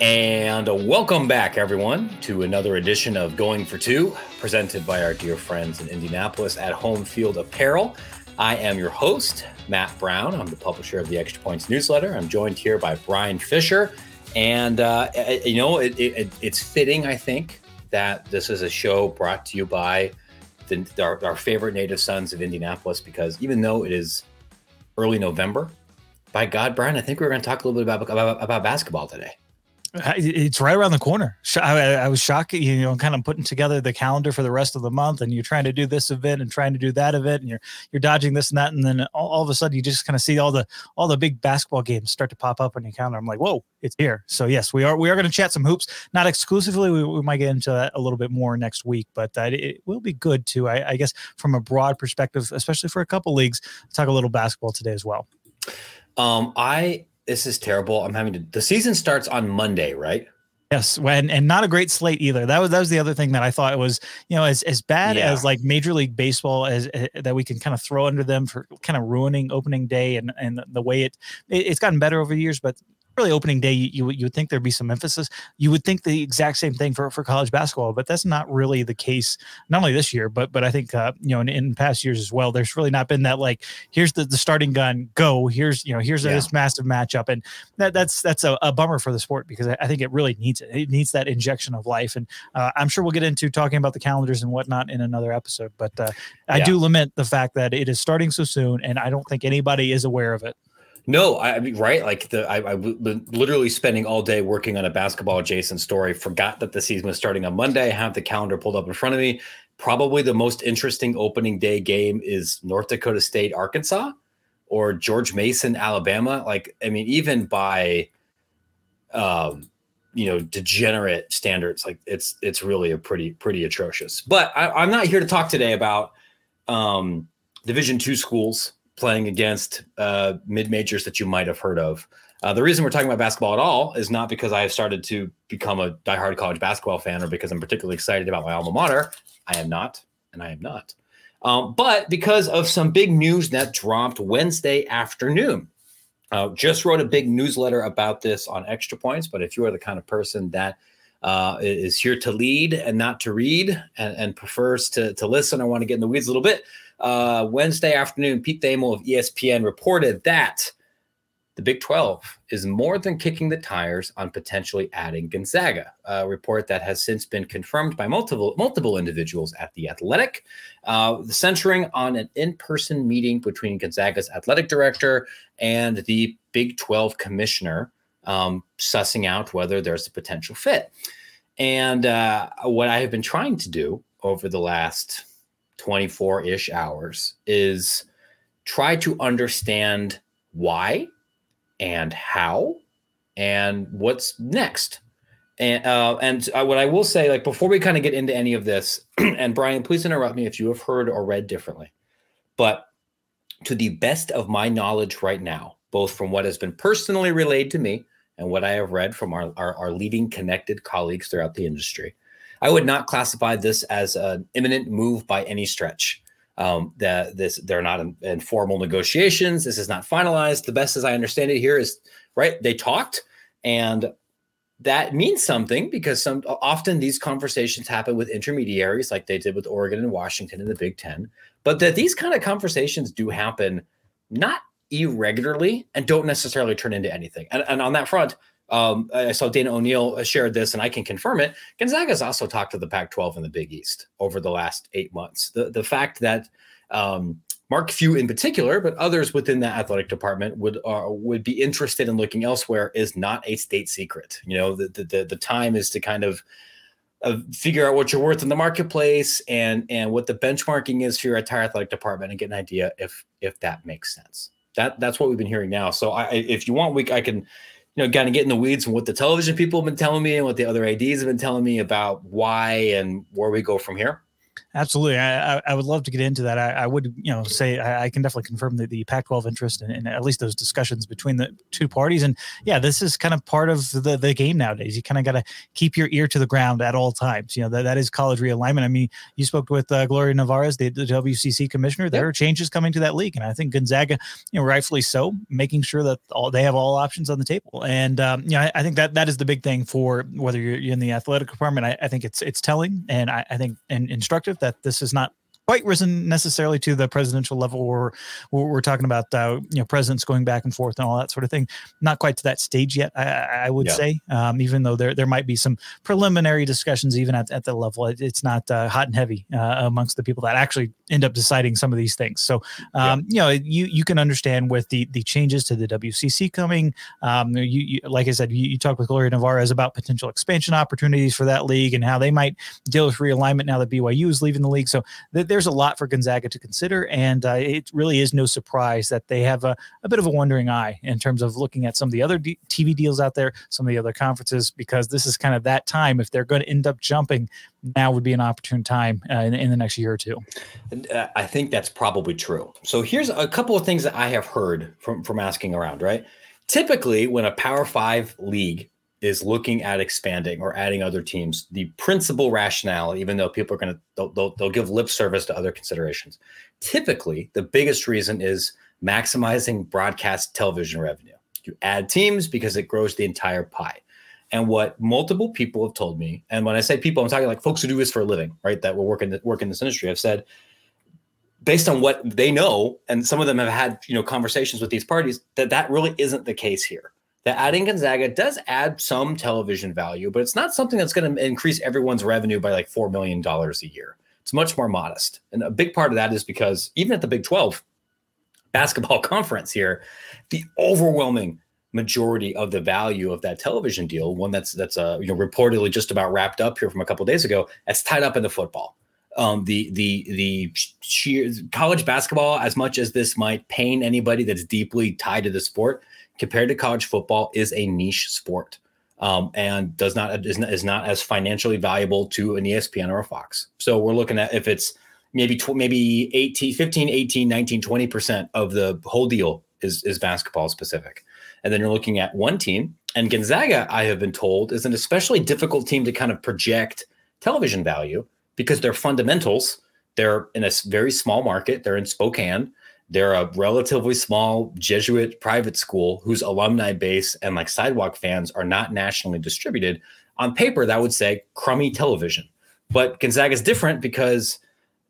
And welcome back, everyone, to another edition of Going for Two, presented by our dear friends in Indianapolis at Home Field Apparel. I am your host, Matt Brown. I'm the publisher of the Extra Points newsletter. I'm joined here by Brian Fisher. And, uh, you know, it, it, it's fitting, I think, that this is a show brought to you by the, our, our favorite native sons of Indianapolis, because even though it is early November, by God, Brian, I think we're going to talk a little bit about, about, about basketball today. It's right around the corner. I, was shocked, you know, kind of putting together the calendar for the rest of the month, and you're trying to do this event and trying to do that event, and you're you're dodging this and that, and then all, all of a sudden you just kind of see all the all the big basketball games start to pop up on your calendar. I'm like, whoa, it's here. So yes, we are we are going to chat some hoops, not exclusively. We, we, might get into that a little bit more next week, but uh, it will be good too. I, I guess from a broad perspective, especially for a couple leagues, talk a little basketball today as well. Um, I this is terrible. I'm having to. The season starts on Monday, right? Yes, when and not a great slate either. That was that was the other thing that I thought it was, you know, as as bad yeah. as like Major League Baseball as, as, eh, that we can kind of throw under them for kind of ruining opening day and and the way it, it it's gotten better over the years, but really opening day, you, you, you would think there'd be some emphasis. You would think the exact same thing for, for college basketball, but that's not really the case. Not only this year, but but I think uh, you know in, in, past years as well. There's really not been that like here's the, the starting gun, go. Here's you know here's yeah. this massive matchup, and that that's that's a, a bummer for the sport because I, I, think it really needs it. It needs that injection of life, and uh, I'm sure we'll get into talking about the calendars and whatnot in another episode. But uh, I do lament the fact that it is starting so soon, and I don't think anybody is aware of it. No, I mean, right? Like the I, literally spending all day working on a basketball adjacent story. Forgot that the season was starting on Monday. I have the calendar pulled up in front of me. Probably the most interesting opening day game is North Dakota State, Arkansas, or George Mason, Alabama. Like, I mean, even by, um, you know, degenerate standards, like it's it's really a pretty pretty atrocious. But I, am not here to talk today about um, Division two schools playing against uh, mid majors that you might have heard of. Uh, the reason we're talking about basketball at all is not because I have started to become a diehard college basketball fan or because I'm particularly excited about my alma mater. I am not, and I am not. Um, but because of some big news that dropped Wednesday afternoon. Uh, just wrote a big newsletter about this on Extra Points. But if you are the kind of person that uh, is here to lead and not to read and, and prefers to, to listen, I want to get in the weeds a little bit uh, Wednesday afternoon, Pete Thamel of ESPN reported that the Big 12 is more than kicking the tires on potentially adding Gonzaga. A report that has since been confirmed by multiple multiple individuals at the Athletic, uh, centering on an in-person meeting between Gonzaga's athletic director and the Big 12 commissioner, um, sussing out whether there's a potential fit. And uh, what I have been trying to do over the last 24 ish hours is try to understand why and how and what's next. And uh, and uh, what I will say, like before we kind of get into any of this, and Brian, please interrupt me if you have heard or read differently. But to the best of my knowledge right now, both from what has been personally relayed to me and what I have read from our, our, our leading connected colleagues throughout the industry, I would not classify this as an imminent move by any stretch. Um, that this they're not in, in, formal negotiations. This is not finalized. The best as I understand it here is right. They talked, and that means something because some often these conversations happen with intermediaries, like they did with Oregon and Washington in the Big Ten. But that these kind of conversations do happen not irregularly and don't necessarily turn into anything. And, and on that front, um, I saw Dana O'Neill uh, shared this, and I can confirm it. Gonzaga's also talked to the Pac-12 and the Big East over the last eight months. The the fact that um, Mark Few in particular, but others within that athletic department would uh, would be interested in looking elsewhere is not a state secret. You know, the the the time is to kind of uh, figure out what you're worth in the marketplace and and what the benchmarking is for your entire athletic department and get an idea if if that makes sense. That that's what we've been hearing now. So I, if you want, we I can you know, kind of get in the weeds and what the television people have been telling me and what the other IDs have been telling me about why and where we go from here. Absolutely, I, I would love to get into that. I, I would, you know, say I, I, can definitely confirm that the Pac-12 interest in, in, at least those discussions between the two parties. And yeah, this is kind of part of the the game nowadays. You kind of got to keep your ear to the ground at all times. You know that that is college realignment. I mean, you spoke with uh, Gloria Nevarez, the, the, WCC commissioner. There yep. are changes coming to that league, and I think Gonzaga, you know, rightfully so, making sure that all they have all options on the table. And um, you know, I, I, think that that is the big thing for whether you're in the athletic department. I, I think it's it's telling, and I, I think and instructive that this is not quite risen necessarily to the presidential level where we're talking about uh, you know presidents going back and forth and all that sort of thing not quite to that stage yet i, I would yeah. say um, even though there, there might be some preliminary discussions even at, at the level it, it's not uh, hot and heavy uh, amongst the people that actually end up deciding some of these things so um, yeah. you know you you can understand with the the changes to the wcc coming um, you, you, like i said you, you talked with gloria nevarez about potential expansion opportunities for that league and how they might deal with realignment now that byu is leaving the league so th- there's a lot for Gonzaga to consider, and uh, it really is no surprise that they have a, a, bit of a wondering eye in terms of looking at some of the other D- TV deals out there, some of the other conferences, because this is kind of that time. If they're going to end up jumping, now would be an opportune time uh, in, in, the next year or two. Uh, I think that's probably true. So here's a couple of things that I have heard from from asking around. Right, typically when a Power Five league is looking at expanding or adding other teams, the principal rationale, even though people are going to they'll, they'll, they'll, give lip service to other considerations, typically the biggest reason is maximizing broadcast television revenue. You add teams because it grows the entire pie. And what multiple people have told me, and when I say people, I'm talking like folks who do this for a living, right? That will work in the, work in this industry. have said, based on what they know, and some of them have had you know conversations with these parties, that that really isn't the case here that adding Gonzaga does add some television value, but it's not something that's going to increase everyone's revenue by like $4 million a year. It's much more modest. And a big part of that is because even at the Big 12 basketball conference here, the overwhelming majority of the value of that television deal, one that's that's uh, you know reportedly just about wrapped up here from a couple days ago, that's tied up in the football. Um, the the the sheer college basketball, as much as this might pain anybody that's deeply tied to the sport, compared to college football is a niche sport um, and does not is, not is not as financially valuable to an ESPN or a Fox. So we're looking at if it's maybe tw- maybe 18 15 18 19 20% of the whole deal is is basketball specific. And then you're looking at one team and Gonzaga I have been told is an especially difficult team to kind of project television value because their fundamentals they're in a very small market, they're in Spokane they're a relatively small Jesuit private school whose alumni base and like sidewalk fans are not nationally distributed. On paper, that would say crummy television. But Gonzaga is different because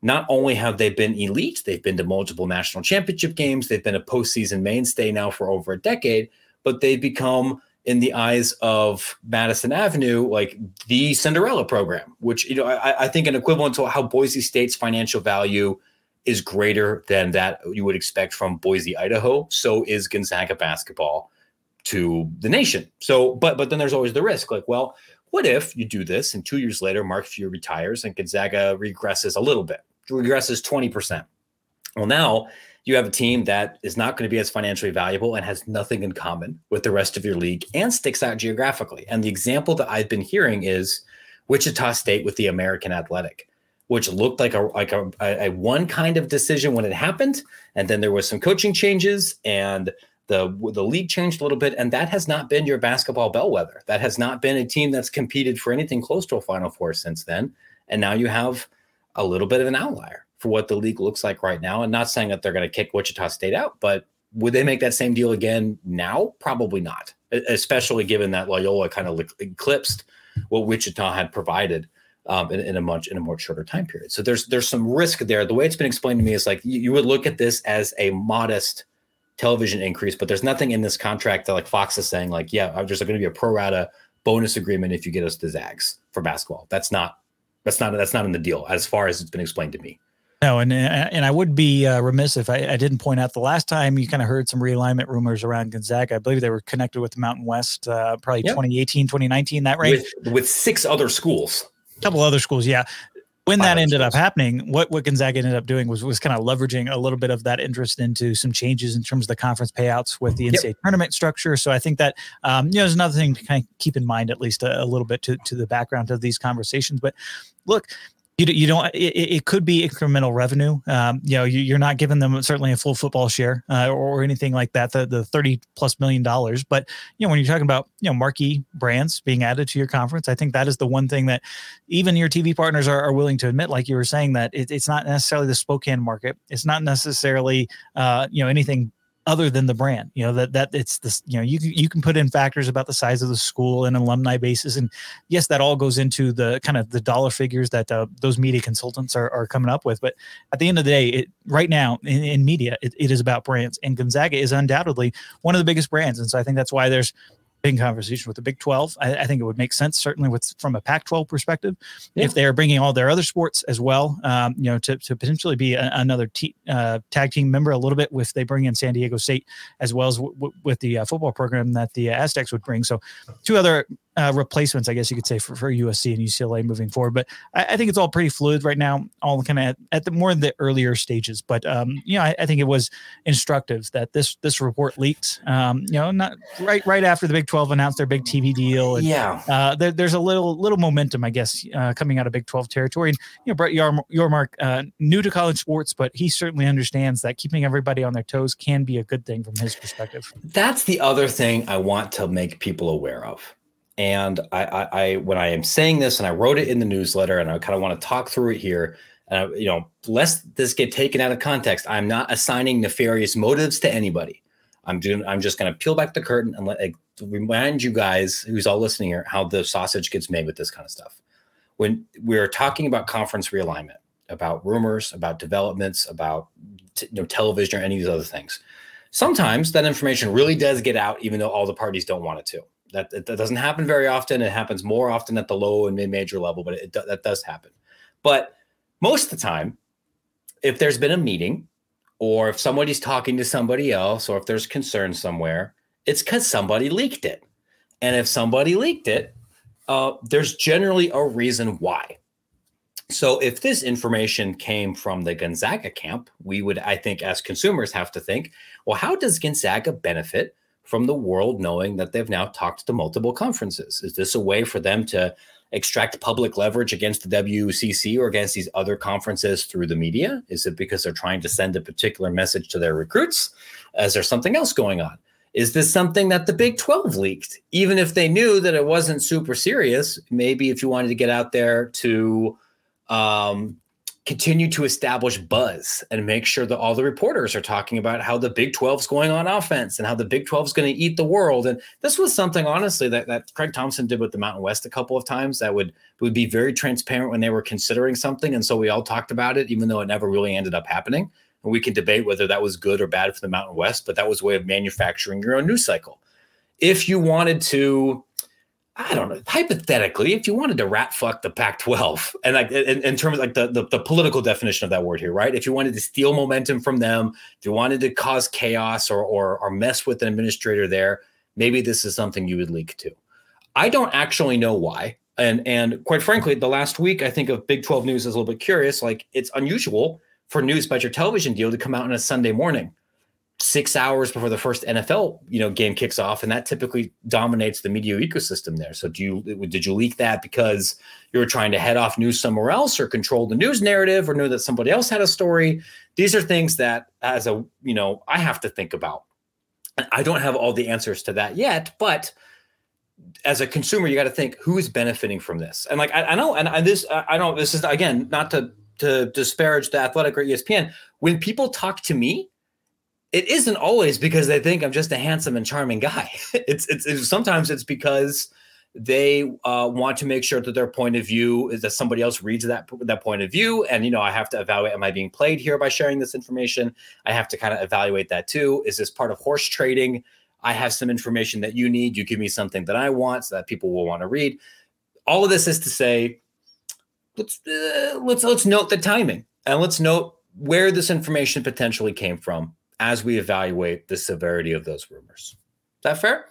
not only have they been elite, they've been to multiple national championship games, they've been a postseason mainstay now for over a decade, but they've become in the eyes of Madison Avenue, like the Cinderella program, which you know I, I think an equivalent to how Boise State's financial value is greater than that you would expect from Boise, Idaho. So is Gonzaga basketball to the nation. So, but but then there's always the risk. Like, well, what if you do this and two years later, Mark Few retires and Gonzaga regresses a little bit, regresses 20%. Well, now you have a team that is not going to be as financially valuable and has nothing in common with the rest of your league and sticks out geographically. And the example that I've been hearing is Wichita State with the American Athletic which looked like a like a, a, one kind of decision when it happened, and then there was some coaching changes and the the league changed a little bit, and that has not been your basketball bellwether. That has not been a team that's competed for anything close to a Final Four since then, and now you have a little bit of an outlier for what the league looks like right now. And not saying that they're going to kick Wichita State out, but would they make that same deal again now? Probably not, especially given that Loyola kind of eclipsed what Wichita had provided um, in, in, a much in a much shorter time period. So there's there's some risk there. The way it's been explained to me is like you, you would look at this as a modest television increase, but there's nothing in this contract that like Fox is saying like, yeah, there's going to be a pro rata bonus agreement if you get us the Zags for basketball. That's not that's not that's not in the deal as far as it's been explained to me. No, and and I would be uh, remiss if I, I, didn't point out the last time you kind of heard some realignment rumors around Gonzaga. I believe they were connected with the Mountain West, uh, probably yep. 2018, 2019, that range. With, with six other schools couple other schools, yeah. When that ended schools. up happening, what what Gonzaga ended up doing was was kind of leveraging a little bit of that interest into some changes in terms of the conference payouts with the NCAA yep. tournament structure. So I think that um, you know is another thing to kind of keep in mind, at least a, a little bit to to the background of these conversations. But look, you, you don't it, it could be incremental revenue. Um, you know you, are not giving them certainly a full football share uh, or, or, anything like that the, the 30 plus million dollars. But you know when you're talking about you know marquee brands being added to your conference i think that is the one thing that even your tv partners are, are willing to admit like you were saying that it, it's not necessarily the spokane market. It's not necessarily uh, you know anything other than the brand you know that that it's this you know you can, you can put in factors about the size of the school and alumni basis and yes that all goes into the kind of the dollar figures that uh, those media consultants are, are coming up with. But at the end of the day it, right now in, in media it, it is about brands. And gonzaga is undoubtedly one of the biggest brands. And so i think that's why there's big conversation with the Big 12. I, I, think it would make sense, certainly with from a Pac 12 perspective, yeah. if they are bringing all their other sports as well, um, you know, to, to potentially be a, another te- uh, tag team member a little bit if they bring in San Diego State as well as w- w- with the uh, football program that the Aztecs would bring. So, two other uh, replacements, I guess you could say, for, for USC and UCLA moving forward. But I, I think it's all pretty fluid right now, all kind of at, at, the more in the earlier stages. But um, you know, I, I, think it was instructive that this this report leaked. Um, you know, not right right after the Big Twelve announced their big TV deal. And, yeah, uh, there, there's a little little momentum, I guess, uh, coming out of Big Twelve territory. And you know, Brett Yormark, Yormark uh, new to college sports, but he certainly understands that keeping everybody on their toes can be a good thing from his perspective. That's the other thing I want to make people aware of and I, I, I, when I am saying this, and I wrote it in the newsletter, and I kind of want to talk through it here. And you know, lest this get taken out of context, I'm not assigning nefarious motives to anybody. I'm doing. I'm just going to peel back the curtain and let like, remind you guys, who's all listening here, how the sausage gets made with this kind of stuff. When we're talking about conference realignment, about rumors, about developments, about t- you know television or any of these other things, sometimes that information really does get out, even though all the parties don't want it to. That, that doesn't happen very often. It happens more often at the low and mid major level, but it, that does happen. But most of the time, if there's been a meeting or if somebody's talking to somebody else or if there's concern somewhere, it's because somebody leaked it. And if somebody leaked it, uh, there's generally a reason why. So if this information came from the Gonzaga camp, we would, I think, as consumers, have to think, well, how does Gonzaga benefit from the world knowing that they've now talked to multiple conferences? Is this a way for them to extract public leverage against the WCC or against these other conferences through the media? Is it because they're trying to send a particular message to their recruits? Is there something else going on? Is this something that the Big 12 leaked? Even if they knew that it wasn't super serious, maybe if you wanted to get out there to um, continue to establish buzz and make sure that all the reporters are talking about how the Big 12 is going on offense and how the Big 12 is going to eat the world. And this was something, honestly, that, that Craig Thompson did with the Mountain West a couple of times that would, would be very transparent when they were considering something. And so we all talked about it, even though it never really ended up happening. And we can debate whether that was good or bad for the Mountain West, but that was a way of manufacturing your own news cycle. If you wanted to I don't know. Hypothetically, if you wanted to rat fuck the Pac-12, and like in, in terms of like the, the, the political definition of that word here, right? If you wanted to steal momentum from them, if you wanted to cause chaos or or, or mess with an administrator there, maybe this is something you would leak to. I don't actually know why, and and quite frankly, the last week I think of Big 12 news is a little bit curious. Like it's unusual for news about your television deal to come out on a Sunday morning six hours before the first NFL you know game kicks off, and that typically dominates the media ecosystem there. So do you did you leak that because you were trying to head off news somewhere else or control the news narrative or know that somebody else had a story? These are things that as a you know I have to think about. I don't have all the answers to that yet, but as a consumer, you got to think who is benefiting from this. And like I, I know, and, and this I don't. This is again not to to disparage the athletic or ESPN. When people talk to me, it isn't always because they think I'm just a handsome and charming guy. It's it's, it's sometimes it's because they uh, want to make sure that their point of view is that somebody else reads that that point of view, and you know I have to evaluate: Am I being played here by sharing this information? I have to kind of evaluate that too. Is this part of horse trading? I have some information that you need. You give me something that I want, so that people will want to read. All of this is to say, let's uh, let's let's note the timing and let's note where this information potentially came from as we evaluate the severity of those rumors. Is that fair?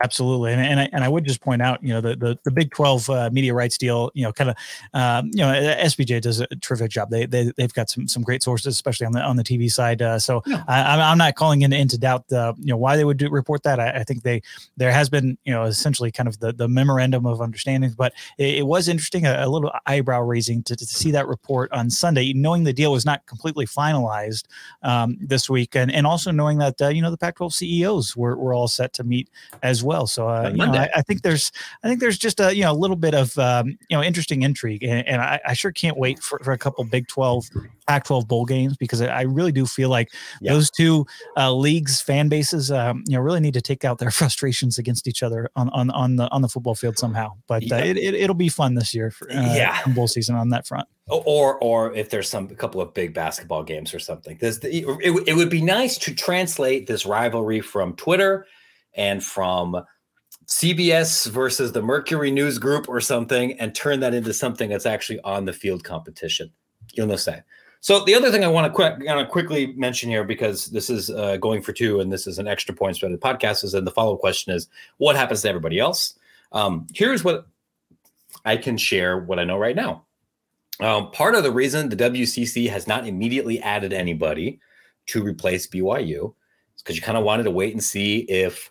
Absolutely, and and I, and I would just point out, you know, the the, the Big Twelve uh, media rights deal, you know, kind of, um, you know, SBJ does a terrific job. They they they've got some some great sources, especially on the on the TV side. Uh, so yeah. I, I'm not calling into, into doubt, uh, you know, why they would do, report that. I, I, think they there has been, you know, essentially kind of the the memorandum of understanding, but it, it was interesting, a, a, little eyebrow raising to, to see that report on Sunday, knowing the deal was not completely finalized um, this week, and and also knowing that uh, you know the Pac-12 CEOs were were all set to meet as well. So uh, you know, I, I, think there's I think there's just a you know a little bit of um, you know interesting intrigue, and, and I, I, sure can't wait for, for a couple Big 12, Pac-12 bowl games because I really do feel like yeah. those two uh, leagues fan bases um, you know really need to take out their frustrations against each other on on, on the on the football field somehow. But uh, yeah. it, it will be fun this year for uh, yeah bowl season on that front or or if there's some a couple of big basketball games or something this it, it would be nice to translate this rivalry from twitter and from CBS versus the Mercury News Group or something and turn that into something that's actually on the field competition. You'll know say. So the other thing I want to quick, want to quickly mention here because this is uh, going for two and this is an extra point for the podcast is and the follow up question is what happens to everybody else? Um, here's what I can share what I know right now. Um, part of the reason the WCC has not immediately added anybody to replace BYU is because you kind of wanted to wait and see if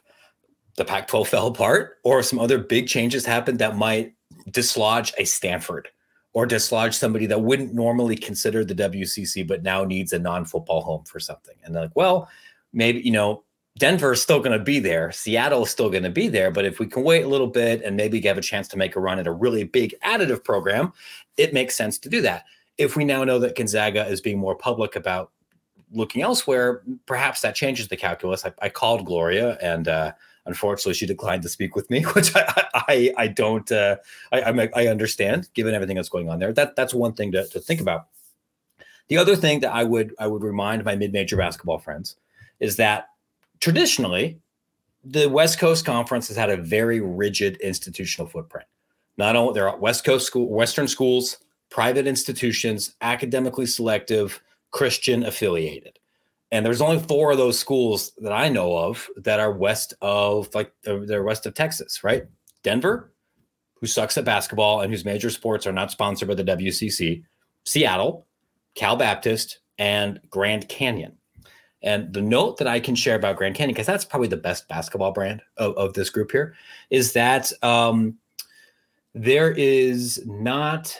the Pac 12 fell apart or some other big changes happened that might dislodge a Stanford or dislodge somebody that wouldn't normally consider the WCC, but now needs a non football home for something. And they're like, well, maybe, you know, Denver is still going to be there. Seattle is still going to be there. But if we can wait a little bit and maybe have a chance to make a run at a really big additive program, it makes sense to do that. If we now know that Gonzaga is being more public about looking elsewhere, perhaps that changes the calculus. I, I called Gloria and uh, unfortunately she declined to speak with me, which I I, I don't uh, I, I, I understand given everything that's going on there. That that's one thing to, to think about. The other thing that I would I would remind my mid-major basketball friends is that traditionally, the West Coast Conference has had a very rigid institutional footprint. Not only there are West Coast school, Western schools, private institutions, academically selective, Christian affiliated. And there's only four of those schools that I know of that are west of like they're west of Texas, right? Denver, who sucks at basketball and whose major sports are not sponsored by the WCC, Seattle, Cal Baptist, and Grand Canyon. And the note that I can share about Grand Canyon, because that's probably the best basketball brand of, of this group here, is that um, there is not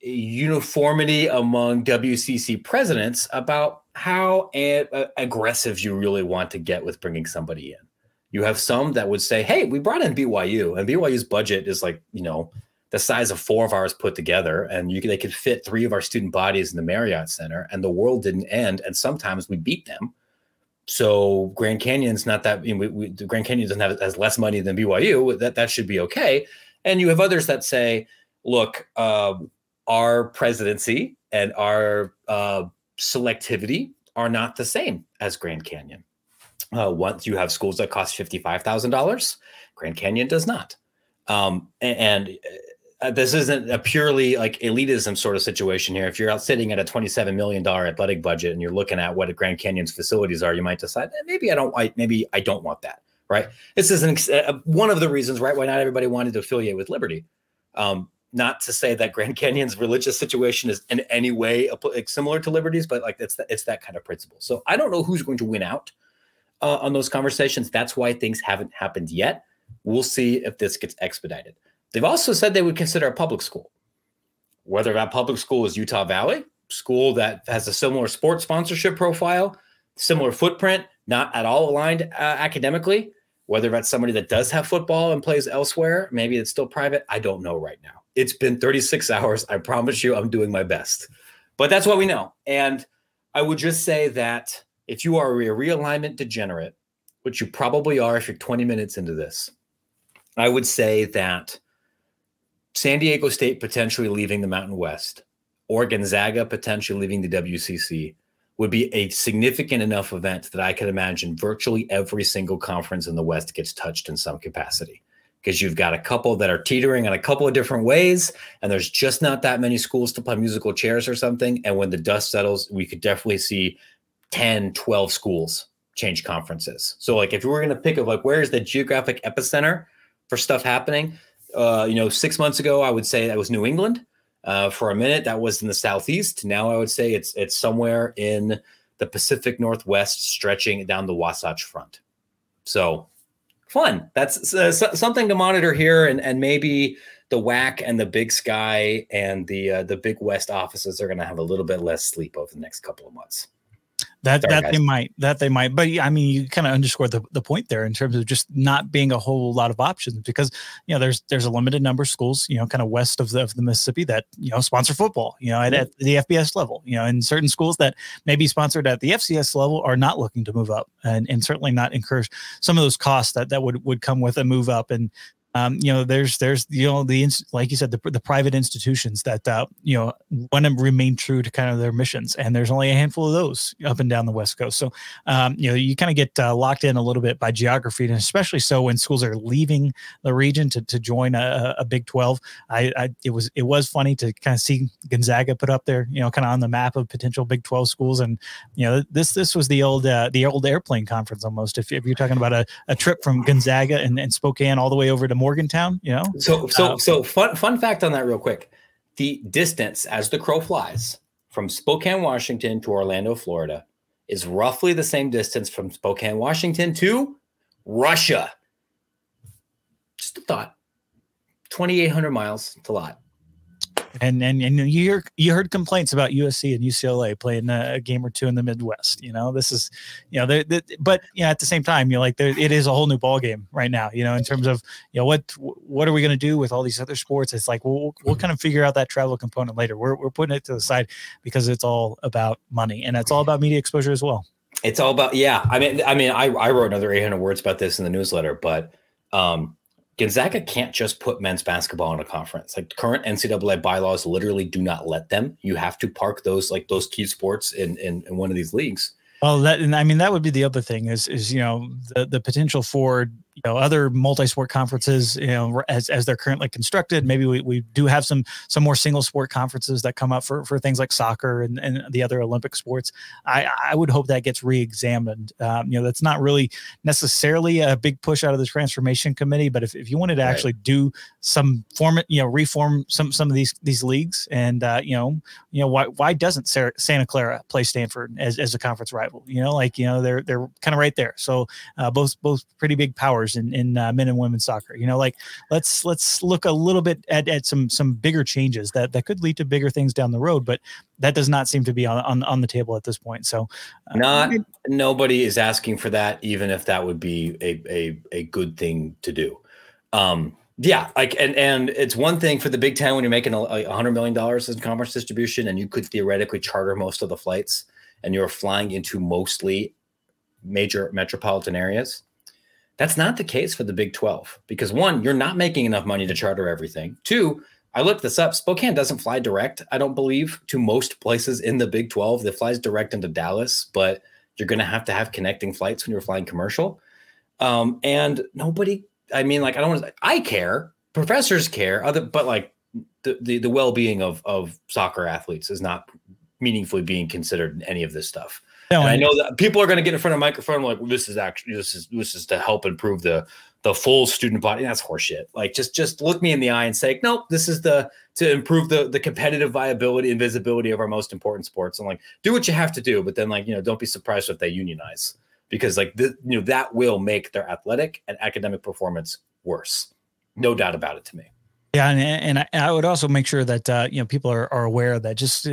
uniformity among WCC presidents about how a- aggressive you really want to get with bringing somebody in. You have some that would say, "Hey, we brought in BYU, and BYU's budget is like you know the size of four of ours put together, and you they could fit three of our student bodies in the Marriott Center, and the world didn't end. And sometimes we beat them. So Grand Canyon's not that. You know, we, we, the Grand Canyon doesn't have as less money than BYU. That that should be okay. And you have others that say, look, uh, our presidency and our uh, selectivity are not the same as Grand Canyon. Uh, once you have schools that cost fifty five thousand dollars, Grand Canyon does not. Um, and, and uh, this isn't a purely like elitism sort of situation here. If you're out sitting at a $27 million athletic budget and you're looking at what Grand Canyon's facilities are, you might decide eh, maybe I don't, I, maybe I don't want that. Right. This is an, uh, one of the reasons, right, why not everybody wanted to affiliate with Liberty. Um, not to say that Grand Canyon's religious situation is in any way similar to Liberty's, but like it's it's that kind of principle. So I don't know who's going to win out uh, on those conversations. That's why things haven't happened yet. We'll see if this gets expedited. They've also said they would consider a public school, whether that public school is Utah Valley, school that has a similar sports sponsorship profile, similar footprint, not at all aligned uh, academically, whether that's somebody that does have football and plays elsewhere, maybe it's still private. I don't know right now. It's been 36 hours. I promise you, I'm doing my best. But that's what we know. And I would just say that if you are a realignment degenerate, which you probably are if you're 20 minutes into this, I would say that San Diego State potentially leaving the Mountain West or Gonzaga potentially leaving the WCC would be a significant enough event that I could imagine virtually every single conference in the West gets touched in some capacity. Because you've got a couple that are teetering in a couple of different ways, and there's just not that many schools to play musical chairs or something. And when the dust settles, we could definitely see 10, 12 schools change conferences. So like if you were going to pick of like where is the geographic epicenter for stuff happening, uh, you know, six months ago I would say that was New England. Uh, for a minute that was in the southeast. Now I would say it's it's somewhere in the Pacific Northwest, stretching down the Wasatch Front. So fun. That's uh, something to monitor here, and and maybe the WAC and the Big Sky and the uh, the Big West offices are going to have a little bit less sleep over the next couple of months. That Sorry, that guys. they might, that they might, but I mean, you kind of underscore the, the point there in terms of just not being a whole lot of options because you know there's there's a limited number of schools you know kind of west of the of the Mississippi that you know sponsor football you know at, at the FBS level you know and certain schools that may be sponsored at the FCS level are not looking to move up and, and certainly not incur some of those costs that that would would come with a move up and um, you know, there's there's you know the like you said the, the private institutions that uh, you know want to remain true to kind of their missions, and there's only a handful of those up and down the West Coast. So um, you know you kind of get uh, locked in a little bit by geography, and especially so when schools are leaving the region to, to join a, a Big Twelve. I, I it was it was funny to kind of see Gonzaga put up there, you know, kind of on the map of potential Big Twelve schools, and you know this this was the old uh, the old airplane conference almost. If, if you're talking about a, a trip from Gonzaga and, and Spokane all the way over to Morgantown, you know. So so um, so fun fun fact on that real quick. The distance as the crow flies from Spokane, Washington to Orlando, Florida is roughly the same distance from Spokane, Washington to Russia. Just a thought. 2800 miles. It's a lot and and and you hear, you heard complaints about USC and UCLA playing a, game or two in the Midwest. You know, this is, you know, they're, they're, but you know, at the same time, you know, like it is a whole new ball game right now. You know, in terms of you know what what are we going to do with all these other sports? It's like we'll we'll kind of figure out that travel component later. We're we're putting it to the side because it's all about money and it's all about media exposure as well. It's all about yeah. I mean, I mean, I I wrote another 800 words about this in the newsletter, but um Gonzaga can't just put men's basketball in a conference. Like current NCAA bylaws literally do not let them. You have to park those like those key sports in in, in one of these leagues. Well, that and I mean that would be the other thing is is you know the the potential for you know other multi-sport conferences you know as, as they're currently constructed. Maybe we, we do have some some more single sport conferences that come up for, for things like soccer and, and the other olympic sports. I i would hope that gets re-examined. Um, you know that's not really necessarily a big push out of the transformation committee but if, if you wanted to right. actually do some form you know reform some some of these these leagues and uh, you know you know why why doesn't Sarah, santa clara play stanford as, as a conference rival? You know like you know they're they're kind of right there. So uh, both both pretty big powers in in uh, men and women's soccer. You know, like let's let's look a little bit at, at some some bigger changes that that could lead to bigger things down the road. But that does not seem to be on on, on the table at this point. So, uh, not nobody is asking for that, even if that would be a a a good thing to do. Um, yeah, like and and it's one thing for the Big Ten when you're making a, a hundred million dollars in conference distribution, and you could theoretically charter most of the flights, and you're flying into mostly major metropolitan areas. That's not the case for the Big 12 because one, you're not making enough money to charter everything. Two, I looked this up. Spokane doesn't fly direct, I don't believe, to most places in the Big 12. It flies direct into Dallas, but you're going to have to have connecting flights when you're flying commercial. Um, and nobody, I mean, like, I don't want to, I care, professors care, other, but like the, the, the well being of, of soccer athletes is not meaningfully being considered in any of this stuff. No, I know that people are going to get in front of a microphone like well, this is actually this is this is to help improve the the full student body. That's horseshit. Like just just look me in the eye and say, nope, this is the to improve the the competitive viability and visibility of our most important sports. And like do what you have to do, but then like you know don't be surprised if they unionize because like the, you know that will make their athletic and academic performance worse. No doubt about it to me. Yeah, and, and I, I would also make sure that uh, you know people are, are aware that just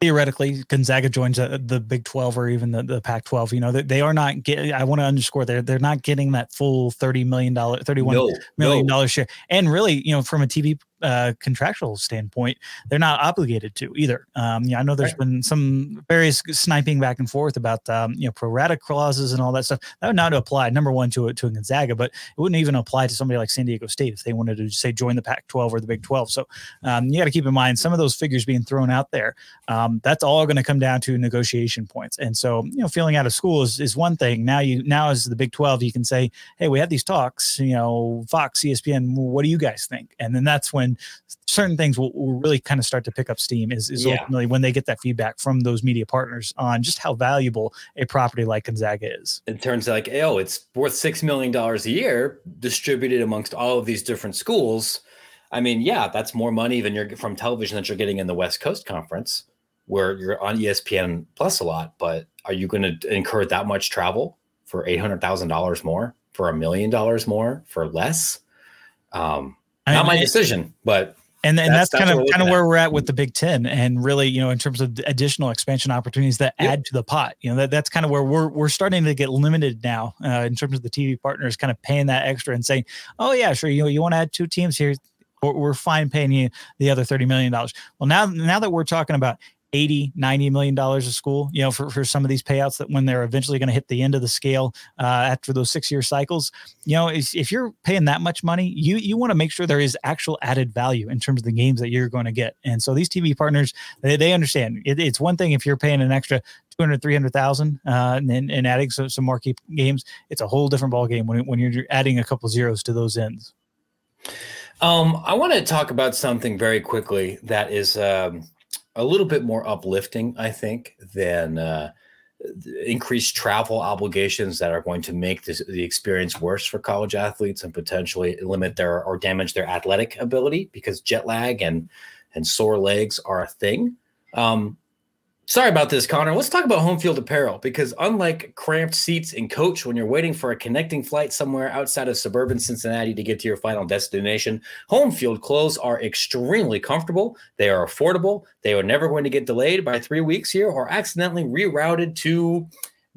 theoretically Gonzaga joins uh, the Big 12 or even the, the Pac 12, you know, they, they are not getting, I want to underscore they're, they're not getting that full $30 million, $31 no, million no. share. And really, you know, from a TV uh, contractual standpoint, they're not obligated to either. Um, yeah, I know there's right. been some various sniping back and forth about um, you know pro rata clauses and all that stuff. That would not apply number one to to Gonzaga, but it wouldn't even apply to somebody like San Diego State if they wanted to say join the Pac-12 or the Big 12. So um, you got to keep in mind some of those figures being thrown out there. Um, that's all going to come down to negotiation points. And so you know, feeling out of school is is one thing. Now you now as the Big 12, you can say, hey, we had these talks. You know, Fox, ESPN, what do you guys think? And then that's when when certain things will, will really kind of start to pick up steam is, is yeah. ultimately when they get that feedback from those media partners on just how valuable a property like Gonzaga is. It turns out like, oh, it's worth $6 million a year distributed amongst all of these different schools. I mean, yeah, that's more money than you're from television that you're getting in the West Coast Conference where you're on ESPN Plus a lot, but are you going to incur that much travel for $800,000 more, for a million dollars more, for less? Um, not my decision, but and, and that's, that's kind of kind of where we're at with the Big Ten, and really, you know, in terms of additional expansion opportunities that yep. add to the pot, you know, that, that's kind of where we're we're starting to get limited now uh, in terms of the TV partners kind of paying that extra and saying, oh yeah, sure, you know, you want to add two teams here, we're fine paying you the other thirty million dollars. Well, now now that we're talking about 80 90 million dollars a school you know for, for some of these payouts that when they're eventually going to hit the end of the scale uh, after those six year cycles you know if, if you're paying that much money you you want to make sure there is actual added value in terms of the games that you're going to get. And so these tv partners they, they understand. It, it's one thing if you're paying an extra 200 300000 uh, and, and adding some, some more games it's a whole different ball game when, when you're adding a couple zeros to those ends. Um, I want to talk about something very quickly that is um, a little bit more uplifting, I think, than uh, increased travel obligations that are going to make this, the experience worse for college athletes and potentially limit their or damage their athletic ability because jet lag and and sore legs are a thing. Um, Sorry about this, Connor. Let's talk about home field apparel because unlike cramped seats in coach when you're waiting for a connecting flight somewhere outside of suburban Cincinnati to get to your final destination, home field clothes are extremely comfortable. They are affordable. They are never going to get delayed by three weeks here or accidentally rerouted to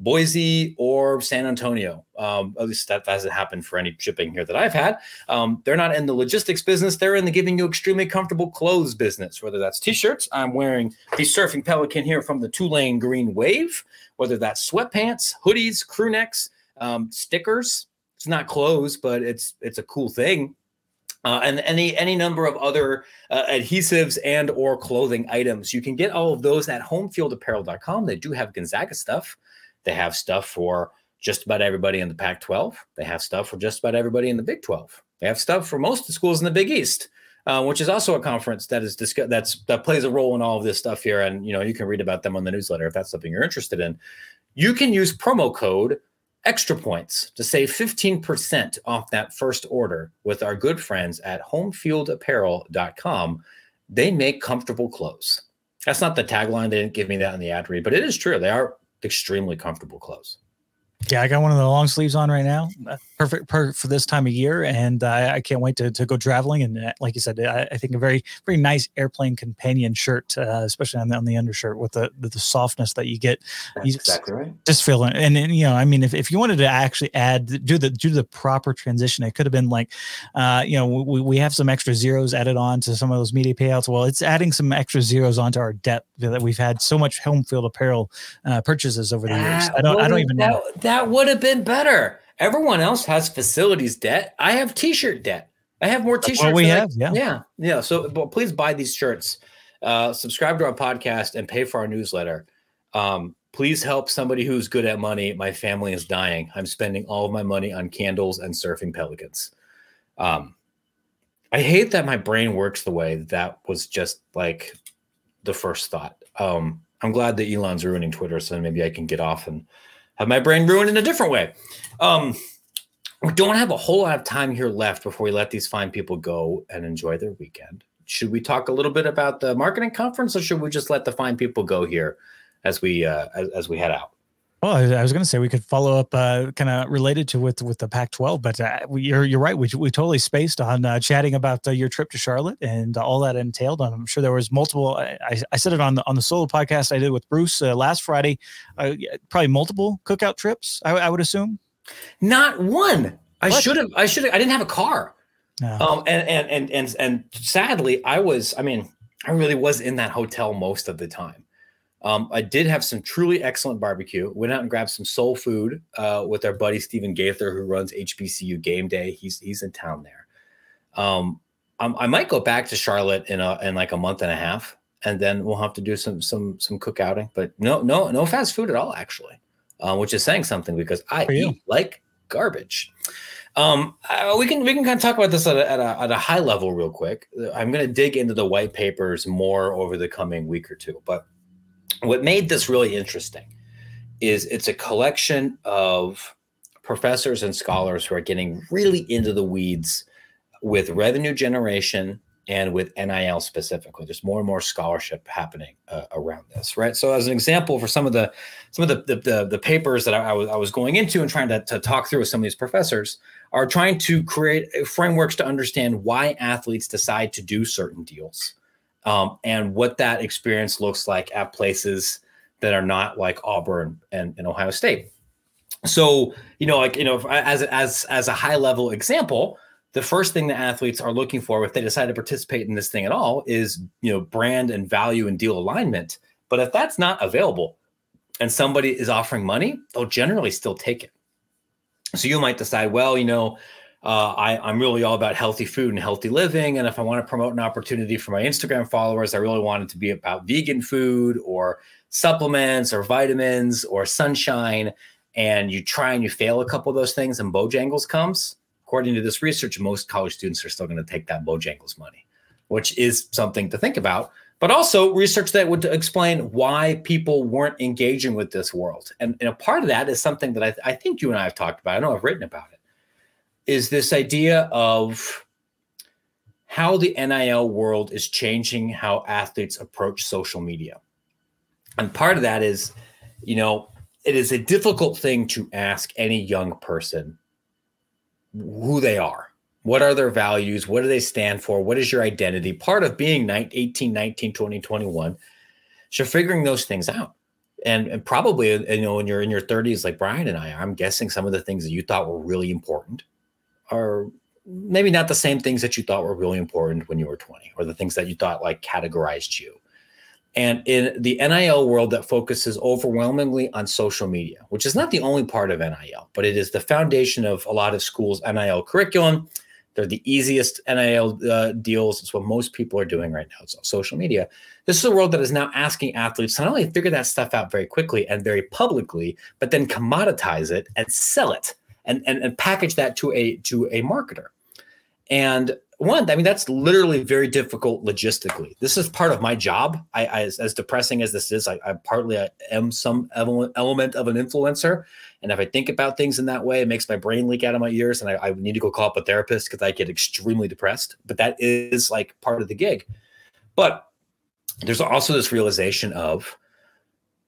Boise or San Antonio. Um, at least that hasn't happened for any shipping here that I've had. Um, they're not in the logistics business. They're in the giving you extremely comfortable clothes business, whether that's t-shirts. I'm wearing the Surfing Pelican here from the Tulane Green Wave, whether that's sweatpants, hoodies, crew necks, um, stickers. It's not clothes, but it's it's a cool thing. Uh, and any any number of other uh, adhesives and or clothing items. You can get all of those at homefieldapparel.com. They do have Gonzaga stuff. They have stuff for just about everybody in the Pac 12. They have stuff for just about everybody in the Big 12. They have stuff for most of the schools in the Big East. Uh, which is also a conference that is discuss- that's that plays a role in all of this stuff here, and you know you can read about them on the newsletter if that's something you're interested in. You can use promo code extra points to save 15% off that first order with our good friends at homefieldapparel.com. They make comfortable clothes. That's not the tagline. They didn't give me that in the ad read, but it is true. They are extremely comfortable clothes. Yeah, I got one of the long sleeves on right now. Perfect, perfect for this time of year, and uh, I can't wait to, to go traveling. And uh, like you said, I, I, think a very very nice airplane companion shirt, uh, especially on the, on the undershirt with the the, the softness that you get. That's you exactly right. Just feeling. and, and, you know, I mean, if, if you wanted to actually add do the do the proper transition, it could have been like, uh, you know, we, we have some extra zeros added on to some of those media payouts. Well, it's adding some extra zeros onto our debt that we've had so much home field apparel uh, purchases over the years. I don't I don't even that, know. That would have been better. Everyone else has facilities debt. I have t-shirt debt. I have more t-shirts. What we have, yeah, yeah, yeah. So, please buy these shirts. Uh, subscribe to our podcast and pay for our newsletter. Um, please help somebody who's good at money. My family is dying. I'm spending all of my money on candles and surfing pelicans. Um, I hate that my brain works the way that was just like the first thought. Um, I'm glad that Elon's ruining Twitter, so maybe I can get off and have my brain ruined in a different way. Um, we don't have a whole lot of time here left before we let these fine people go and enjoy their weekend. Should we talk a little bit about the marketing conference, or should we just let the fine people go here as we uh, as, as we head out? Well, I was going to say we could follow up, uh, kind of related to with with the Pac-12, but uh, you're you're right. We, we totally spaced on uh, chatting about uh, your trip to Charlotte and all that entailed. I'm sure there was multiple. I, I said it on the on the solo podcast I did with Bruce uh, last Friday. Uh, probably multiple cookout trips. I, I would assume. Not one. I should have. I should have. I didn't have a car. No. Um, and, and and and and sadly, I was. I mean, I really was in that hotel most of the time. Um, I did have some truly excellent barbecue. Went out and grabbed some soul food uh, with our buddy Stephen Gaither, who runs HBCU Game Day. He's he's in town there. Um, I might go back to Charlotte in a in like a month and a half, and then we'll have to do some some some cookouting. But no no no fast food at all, actually, uh, which is saying something because I eat like garbage. Um, uh, we can we can kind of talk about this at a, at a, at a high level real quick. I'm going to dig into the white papers more over the coming week or two. But what made this really interesting is it's a collection of professors and scholars who are getting really into the weeds with revenue generation and with NIL specifically. There's more and more scholarship happening uh, around this, right? So, as an example, for some of the some of the the, the, the papers that I, I, was I was going into and trying to, to talk through with some of these professors are trying to create frameworks to understand why athletes decide to do certain deals, um, and what that experience looks like at places that are not like Auburn and, and Ohio State. So, you know, like you know, as as as a high level example the first thing that athletes are looking for if they decide to participate in this thing at all is you know brand and value and deal alignment. But if that's not available and somebody is offering money they'll generally still take it. So you might decide well you know uh, I, i'm really all about healthy food and healthy living. And if i want to promote an opportunity for my instagram followers i really want it to be about vegan food or supplements or vitamins or sunshine. And you try and you fail a couple of those things and bojangles comes according to this research, most college students are still going to take that Bojangles money, which is something to think about. But also research that would explain why people weren't engaging with this world. And, and a part of that is something that I, I think you and I have talked about. I know I've written about it. Is this idea of how the NIL world is changing how athletes approach social media. And part of that is, you know, it is a difficult thing to ask any young person who they are. What are their values? What do they stand for? What is your identity? Part of being 18, 19, 20, 21. So figuring those things out. And, and probably, uh, you know, when you're in your 30s, like Brian and I, I'm guessing some of the things that you thought were really important are maybe not the same things that you thought were really important when you were 20 or the things that you thought like categorized you. And in the NIL world that focuses overwhelmingly on social media, which is not the only part of NIL, but it is the foundation of a lot of schools' NIL curriculum. They're the easiest NIL uh, deals. It's what most people are doing right now. It's social media. This is a world that is now asking athletes to not only figure that stuff out very quickly and very publicly, but then commoditize it and sell it and, and, and package that to a to a marketer. And one, I mean, that's literally very difficult logistically. This is part of my job. I, I as, as, depressing as this is, I, I partly I am some element of an influencer. And if I think about things in that way, it makes my brain leak out of my ears. And I, I need to go call up a therapist because I get extremely depressed. But that is like part of the gig. But there's also this realization of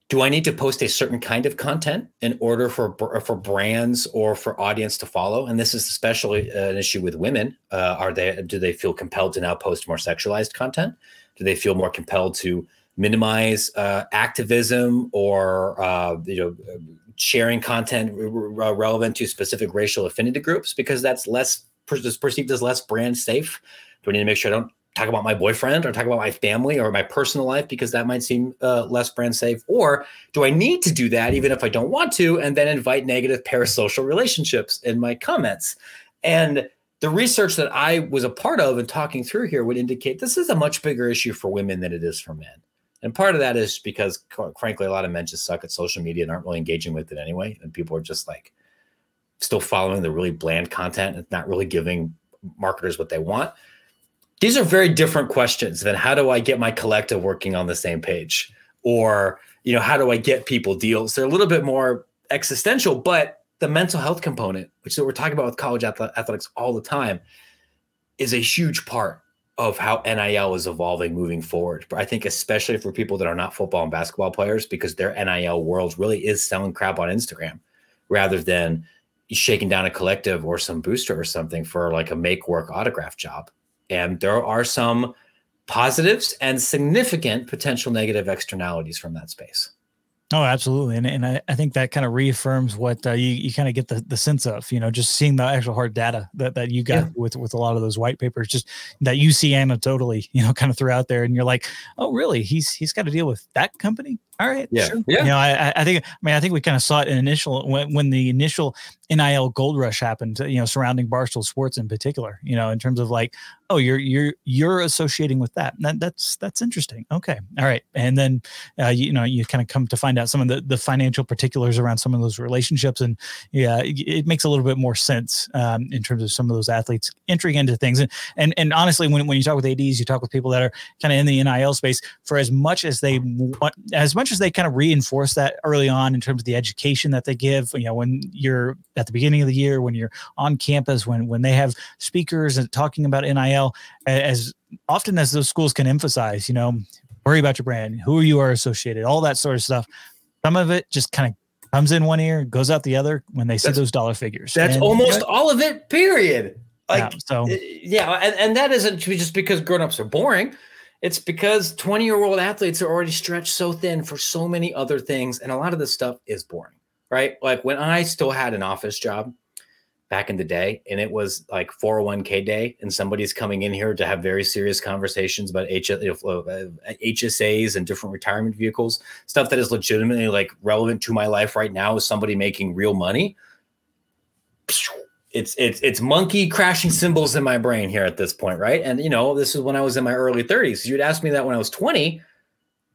do I need to post a certain kind of content in order for for brands or for audience to follow? And this is especially an issue with women. Uh, are they do they feel compelled to now post more sexualized content? Do they feel more compelled to minimize uh, activism or uh, you know sharing content relevant to specific racial affinity groups because that's less perceived as less brand safe? Do I need to make sure I don't talk about my boyfriend or talk about my family or my personal life because that might seem uh, less brand safe? Or do I need to do that even if I don't want to and then invite negative parasocial relationships in my comments? And the research that I was a part of and talking through here would indicate this is a much bigger issue for women than it is for men. And part of that is because, frankly, a lot of men just suck at social media and aren't really engaging with it anyway. And people are just like still following the really bland content and not really giving marketers what they want. These are very different questions than how do I get my collective working on the same page? Or, you know, how do I get people deals? They're a little bit more existential, but the mental health component, which we're talking about with college athletics all the time, is a huge part of how NIL is evolving moving forward. But I think especially for people that are not football and basketball players, because their NIL world really is selling crap on Instagram rather than shaking down a collective or some booster or something for like a make work autograph job. And there are some positives and significant potential negative externalities from that space. Oh, absolutely. And, and I, I think that kind of reaffirms what uh, you, you kind of get the, the sense of, you know, just seeing the actual hard data that, that you got yeah. with, with a lot of those white papers, just that you see anecdotally, you know, kind of throughout there. And you're like, oh, really? He's, he's got to deal with that company All right. Yeah. Sure. Yeah. You know, I, I think, I mean, I think we kind of saw it in initial when, when the initial NIL gold rush happened, you know, surrounding Barstool Sports in particular, you know, in terms of like, oh, you're, you're, you're associating with that. that that's, that's interesting. Okay. All right. And then, uh, you, you know, you kind of come to find out some of the, the financial particulars around some of those relationships. And yeah, it, it makes a little bit more sense um, in terms of some of those athletes entering into things. And, and, and honestly, when, when you talk with ADs, you talk with people that are kind of in the NIL space for as much as they want, as much as they kind of reinforce that early on in terms of the education that they give, you know, when you're at the beginning of the year, when you're on campus, when, when they have speakers and talking about NIL, as often as those schools can emphasize, you know, worry about your brand, who you are associated, all that sort of stuff. Some of it just kind of comes in one ear, goes out the other when they see that's, those dollar figures. That's and, almost you know, all of it, period. Like, yeah, so eh, yeah, and, and that isn't just because grown-ups are boring. It's because 20 year old athletes are already stretched so thin for so many other things. And a lot of this stuff is boring, right? Like when I still had an office job back in the day and it was like 401k day and somebody's coming in here to have very serious conversations about HSAs uh, and different retirement vehicles, stuff that is legitimately like relevant to my life right now is somebody making real money it's it's it's monkey crashing cymbals in my brain here at this point, right? And you know, this is when I was in my early 30s. You'd ask me that when I was 20,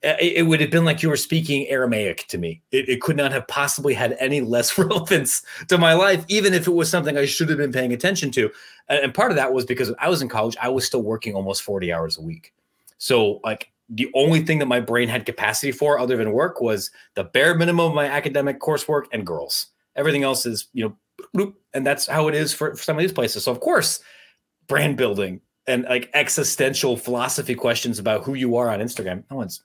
eh, it, it would have been like you were speaking Aramaic to me. It, it, could not have possibly had any less relevance to my life, even if it was something I should have been paying attention to. And, and part of that was because I was in college, I was still working almost 40 hours a week. So like the only thing that my brain had capacity for other than work was the bare minimum of my academic coursework and girls. Everything else is, you know, and that's how it is for, for some of these places. So of course, brand building and like existential philosophy questions about who you are on Instagram. No one's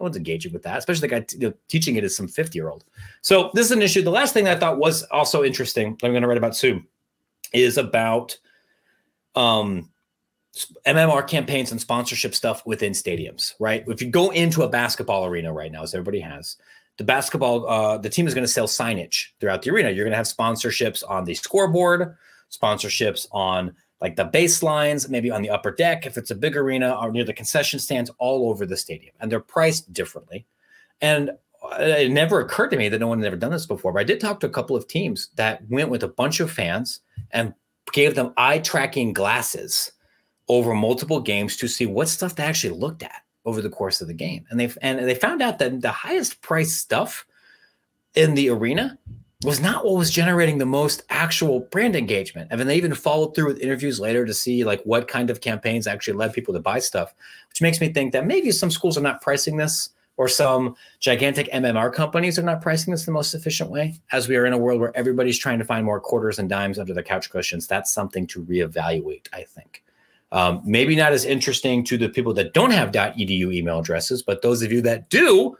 no one's engaging with that, especially the guy t- you know, teaching it is some 50 year old. So this is an issue. The last thing I thought was also interesting, I'm going to write about soon, is about um, MMR campaigns and sponsorship stuff within stadiums, right? If you go into a basketball arena right now, as everybody has, the basketball uh, the team is going to sell signage throughout the arena. You're going to have sponsorships on the scoreboard sponsorships on like the baselines maybe on the upper deck if it's a big arena or near the concession stands all over the stadium and they're priced differently. And it never occurred to me that no one had ever done this before but i did talk to a couple of teams that went with a bunch of fans and gave them eye tracking glasses over multiple games to see what stuff they actually looked at over the course of the game. And they and they found out that the highest price stuff in the arena was not what was generating the most actual brand engagement. And then they even followed through with interviews later to see like what kind of campaigns actually led people to buy stuff, which makes me think that maybe some schools are not pricing this or some gigantic MMR companies are not pricing this the most efficient way. As we are in a world where everybody's trying to find more quarters and dimes under the couch cushions, that's something to reevaluate, I think. Um, maybe not as interesting to the people that don't have .edu email addresses, but those of you that do,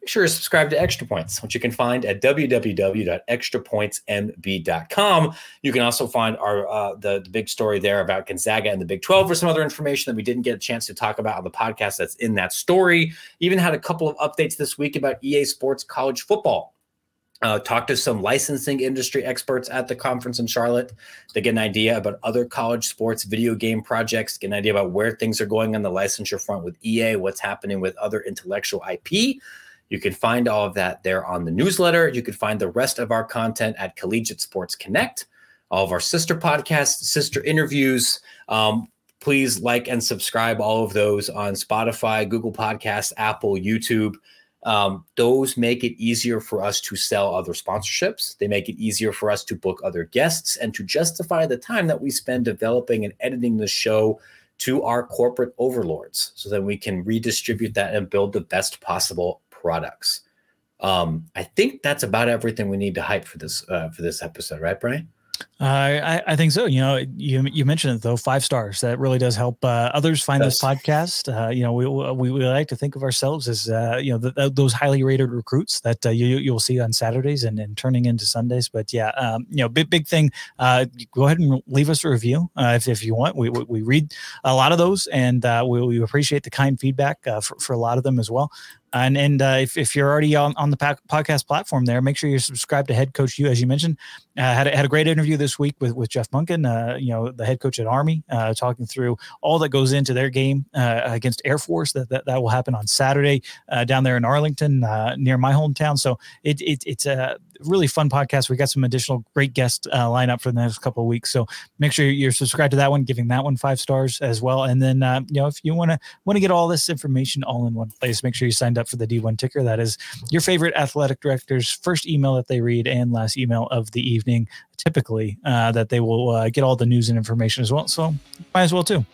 make sure to subscribe to Extra Points, which you can find at www.extrapointsmb.com. You can also find our uh, the, the big story there about Gonzaga and the Big 12 or some other information that we didn't get a chance to talk about on the podcast that's in that story. Even had a couple of updates this week about EA Sports college football uh, talk to some licensing industry experts at the conference in Charlotte to get an idea about other college sports video game projects, get an idea about where things are going on the licensure front with EA, what's happening with other intellectual IP. You can find all of that there on the newsletter. You can find the rest of our content at Collegiate Sports Connect, all of our sister podcasts, sister interviews. Um, please like and subscribe all of those on Spotify, Google Podcasts, Apple, YouTube um, those make it easier for us to sell other sponsorships. They make it easier for us to book other guests and to justify the time that we spend developing and editing the show to our corporate overlords so that we can redistribute that and build the best possible products. Um, I think that's about everything we need to hype for this uh, for this episode, right, Brian? Uh, I, I think so. You know, you you mentioned it though, five stars. That really does help uh, others find yes. this podcast. Uh, you know, we, we, we like to think of ourselves as uh, you know the, those highly rated recruits that uh, you you'll see on Saturdays and, and turning into Sundays. But yeah, um, you know, big big thing. Uh, go ahead and leave us a review if, if you want. We, we, we read a lot of those, and we, we appreciate the kind feedback for for a lot of them as well. And and uh, if, if you're already on, on the podcast platform there, make sure you're subscribed to Head Coach U, as you mentioned. Uh, had, a, had a great interview this this week with with Jeff Monken, uh, you know, the head coach at Army, uh, talking through all that goes into their game uh, against Air Force. That, that that will happen on Saturday uh, down there in Arlington, uh, near my hometown. So it, it it's a really fun podcast. We got some additional great guest uh, lineup for the next couple of weeks. So make sure you're subscribed to that one, giving that one five stars as well. And then uh, you know if you want to want to get all this information all in one place, make sure you signed up for the D1 ticker. That is your favorite athletic director's first email that they read and last email of the evening, typically uh, that they will uh, get all the news and information as well. So might as well too.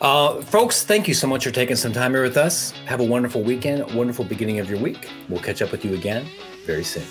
Uh, folks, thank you so much for taking some time here with us. Have a wonderful weekend, wonderful beginning of your week. We'll catch up with you again very soon.